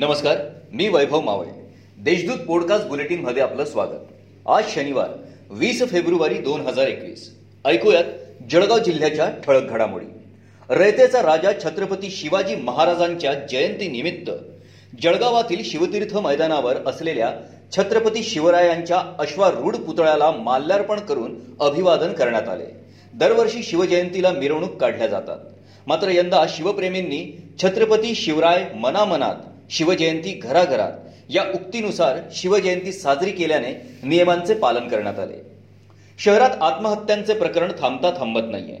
नमस्कार मी वैभव मावळे. देशदूत पॉडकास्ट बुलेटिनमध्ये आपलं स्वागत. आज शनिवार वीस फेब्रुवारी दोन हजार एकवीस. ऐकूयात जळगाव जिल्ह्याच्या ठळक घडामोडी. रयतेचा राजा छत्रपती शिवाजी महाराजांच्या जयंतीनिमित्त जळगावातील शिवतीर्थ मैदानावर असलेल्या छत्रपती शिवरायांच्या अश्वारूढ पुतळ्याला माल्यार्पण करून अभिवादन करण्यात आले. दरवर्षी शिवजयंतीला मिरवणूक काढल्या जातात. मात्र यंदा शिवप्रेमींनी छत्रपती शिवराय मनामनात शिवजयंती घराघरात. या उक्तीनुसार शिवजयंती साजरी केल्याने नियमांचे पालन करण्यात आले. शहरात आत्महत्यांचे प्रकरण थांबता थांबत नाहीये.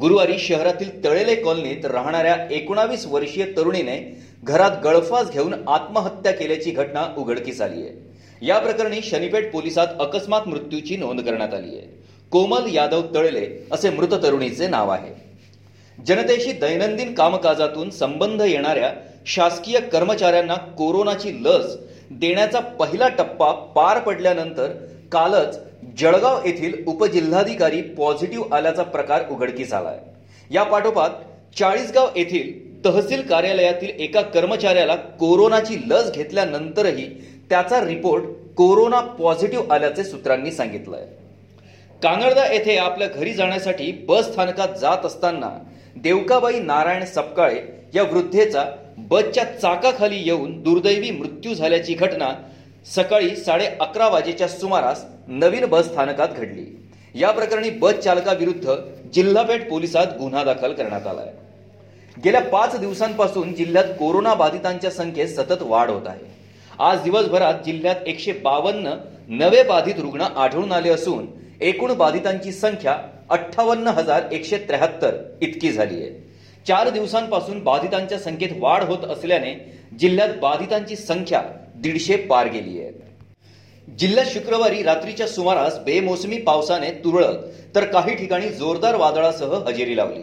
गुरुवारी शहरातील तळेले कॉलनीत राहणाऱ्या एकोणावीस वर्षीय तरुणीने घरात गळफास घेऊन आत्महत्या केल्याची घटना उघडकीस आली आहे या प्रकरणी शनीपेठ पोलिसात अकस्मात मृत्यूची नोंद करण्यात आली आहे कोमल यादव तळेले असे मृत तरुणीचे नाव आहे. जनतेशी दैनंदिन कामकाजातून संबंध येणाऱ्या शासकीय कर्मचाऱ्यांना कोरोनाची लस देण्याचा पहिला टप्पा पार पडल्यानंतर कालच जळगाव येथील उपजिल्हाधिकारी पॉझिटिव्ह आल्याचा प्रकार उघडकीस आलाय. या पाठोपाठ चाळीसगाव येथील तहसील कार्यालयातील एका कर्मचाऱ्याला कोरोनाची लस घेतल्यानंतरही त्याचा रिपोर्ट कोरोना पॉझिटिव्ह आल्याचे सूत्रांनी सांगितलंय. कांगडदा येथे आपल्या घरी जाण्यासाठी बस स्थानकात जात असताना देवकाबाई नारायण सपकाळे या वृद्धेचा बसच्या चाकाखाली येऊन दुर्दैवी मृत्यू झाल्याची घटना सकाळी साडे अकरा वाजेच्या सुमारास नवीन बस स्थानकात घडली. या प्रकरणी बस चालकाविरुद्ध जिल्हापेठ पोलिसात गुन्हा दाखल करण्यात आलाय. गेल्या पाच दिवसांपासून जिल्ह्यात कोरोना बाधितांच्या संख्येत सतत वाढ होत आहे. आज दिवसभरात जिल्ह्यात एकशे बावन्न नवे बाधित रुग्ण आढळून आले असून एकूण बाधितांची संख्या अठ्ठावन्न हजार एकशे त्र्याहत्तर इतकी झाली आहे. चार दिवसांपासून बाधितांच्या संख्येत वाढ होत असल्याने जिल्ह्यात बाधितांची संख्या दीडशे पार गेली आहे. जिल्ह्यात शुक्रवारी रात्रीच्या सुमारास बेमोसमी पावसाने तुरळक तर काही ठिकाणी जोरदार वादळासह हजेरी लावली.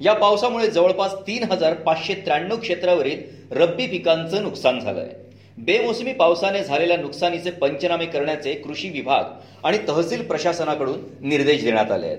या पावसामुळे जवळपास तीन हजार पाचशे त्र्याण्णव क्षेत्रावरील रब्बी पिकांचं नुकसान झालंय. बेमोसमी पावसाने झालेल्या नुकसानीचे पंचनामे करण्याचे कृषी विभाग आणि तहसील प्रशासनाकडून निर्देश देण्यात आले आहेत.